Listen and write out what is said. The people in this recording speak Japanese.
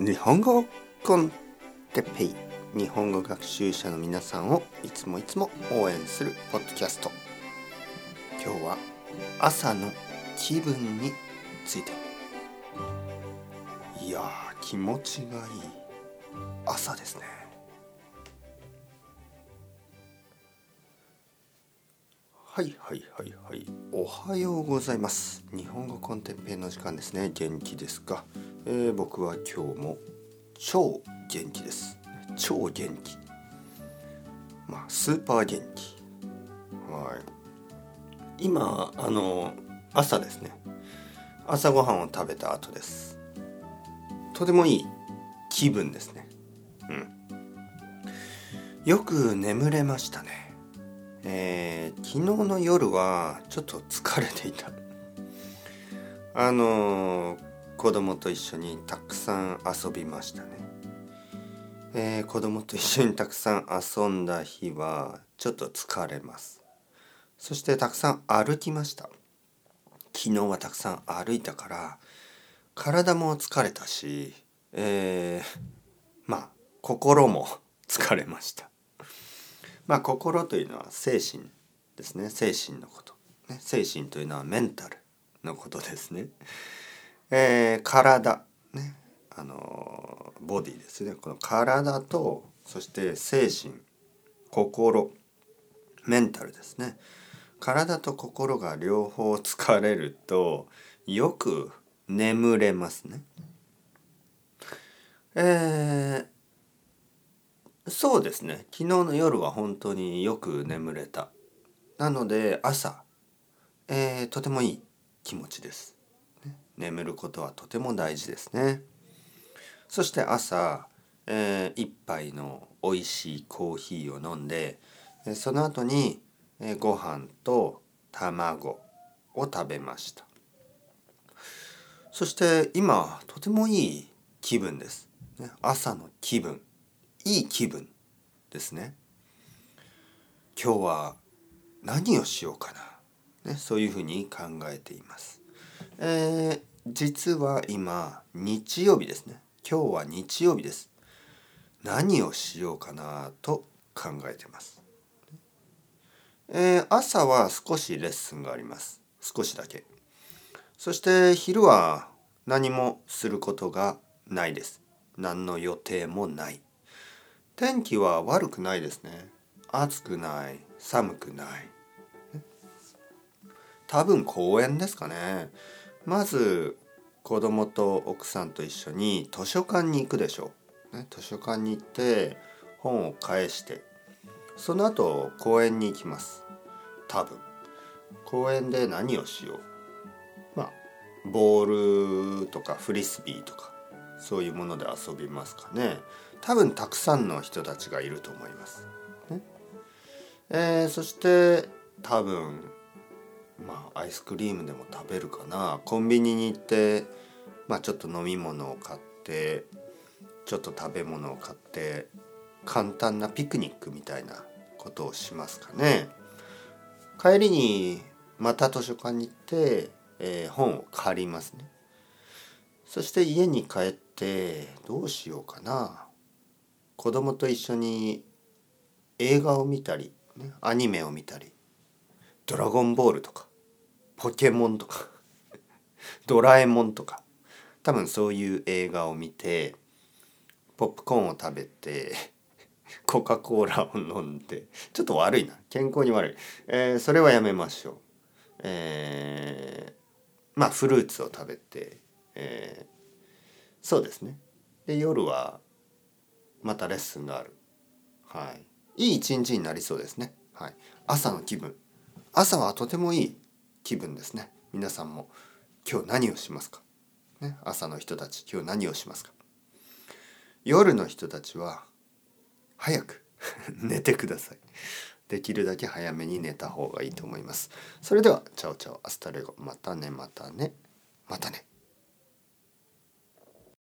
日本語コンテッペイ。日本語学習者の皆さんをいつもいつも応援するポッドキャスト。今日は朝の気分について。いやー気持ちがいい。朝ですね。はいはいはいはい。おはようございます。日本語コンテッペイの時間ですね。元気ですか？えー、僕は今日も超元気です。超元気。まあスーパー元気。はい。今あの朝ですね。朝ごはんを食べた後です。とてもいい気分ですね。うん。よく眠れましたね。えー、昨日の夜はちょっと疲れていた。あのー子供と一緒にたくさん遊びましたね、えー、子供と一緒にたくさん遊んだ日はちょっと疲れます。そしてたくさん歩きました。昨日はたくさん歩いたから体も疲れたし、えー、まあ心も疲れました。まあ心というのは精神ですね。精神のこと、ね、精神というのはメンタルのことですね。えー、体。ね。あのボディですね。この体とそして精神。心。メンタルですね。体と心が両方疲れるとよく眠れますね。えー、そうですね。昨日の夜は本当によく眠れた。なので朝、えー、とてもいい気持ちです。ね。眠ることはとても大事ですね。そして朝、えー、一杯の美味しいコーヒーを飲んでその後に、え、ご飯と卵を食べました。そして今とてもいい気分です、朝の気分。いい気分。ですね。今日は何をしようかな、ね、そういうふうに考えています。えー、実は今日曜日ですね。今日は日曜日です。何をしようかなと考えてます、えー、朝は少しレッスンがあります。少しだけ。そして昼は何もすることがないです。何の予定もない。天気は悪くないですね。暑くない。寒くない。多分公園ですかね。まず子供と奥さんと一緒に図書館に行くでしょう、ね、図書館に行って本を返してその後公園に行きます。多分。公園で何をしよう。まあボールとかフリスビーとか。そういうもので遊びますかね。多分たくさんの人たちがいると思います、ね。えー、そして多分まあアイスクリームでも食べるかな。コンビニに行ってまあちょっと飲み物を買ってちょっと食べ物を買って簡単なピクニックみたいなことをしますかね。帰りにまた図書館に行って、えー、本を借りますね。そして家に帰ってどうしようかな子供と一緒に映画を見たり、ね、アニメを見たりドラゴンボールとか、ポケモンとか、ドラえもんとか、多分そういう映画を見て、ポップコーンを食べて、コカ・コーラを飲んで、ちょっと悪いな。健康に悪い。えー、それはやめましょう。えー、まあフルーツを食べて、えー、そうですね。で、夜はまたレッスンがある。はい。いい一日になりそうですね。はい。朝の気分。朝はとてもいい気分ですね皆さんも今日何をしますか、ね、朝の人たち今日何をしますか？夜の人たちは早く 寝てくださいできるだけ早めに寝た方がいいと思いますそれではチャオチャオ hasta luego またねまたねまたね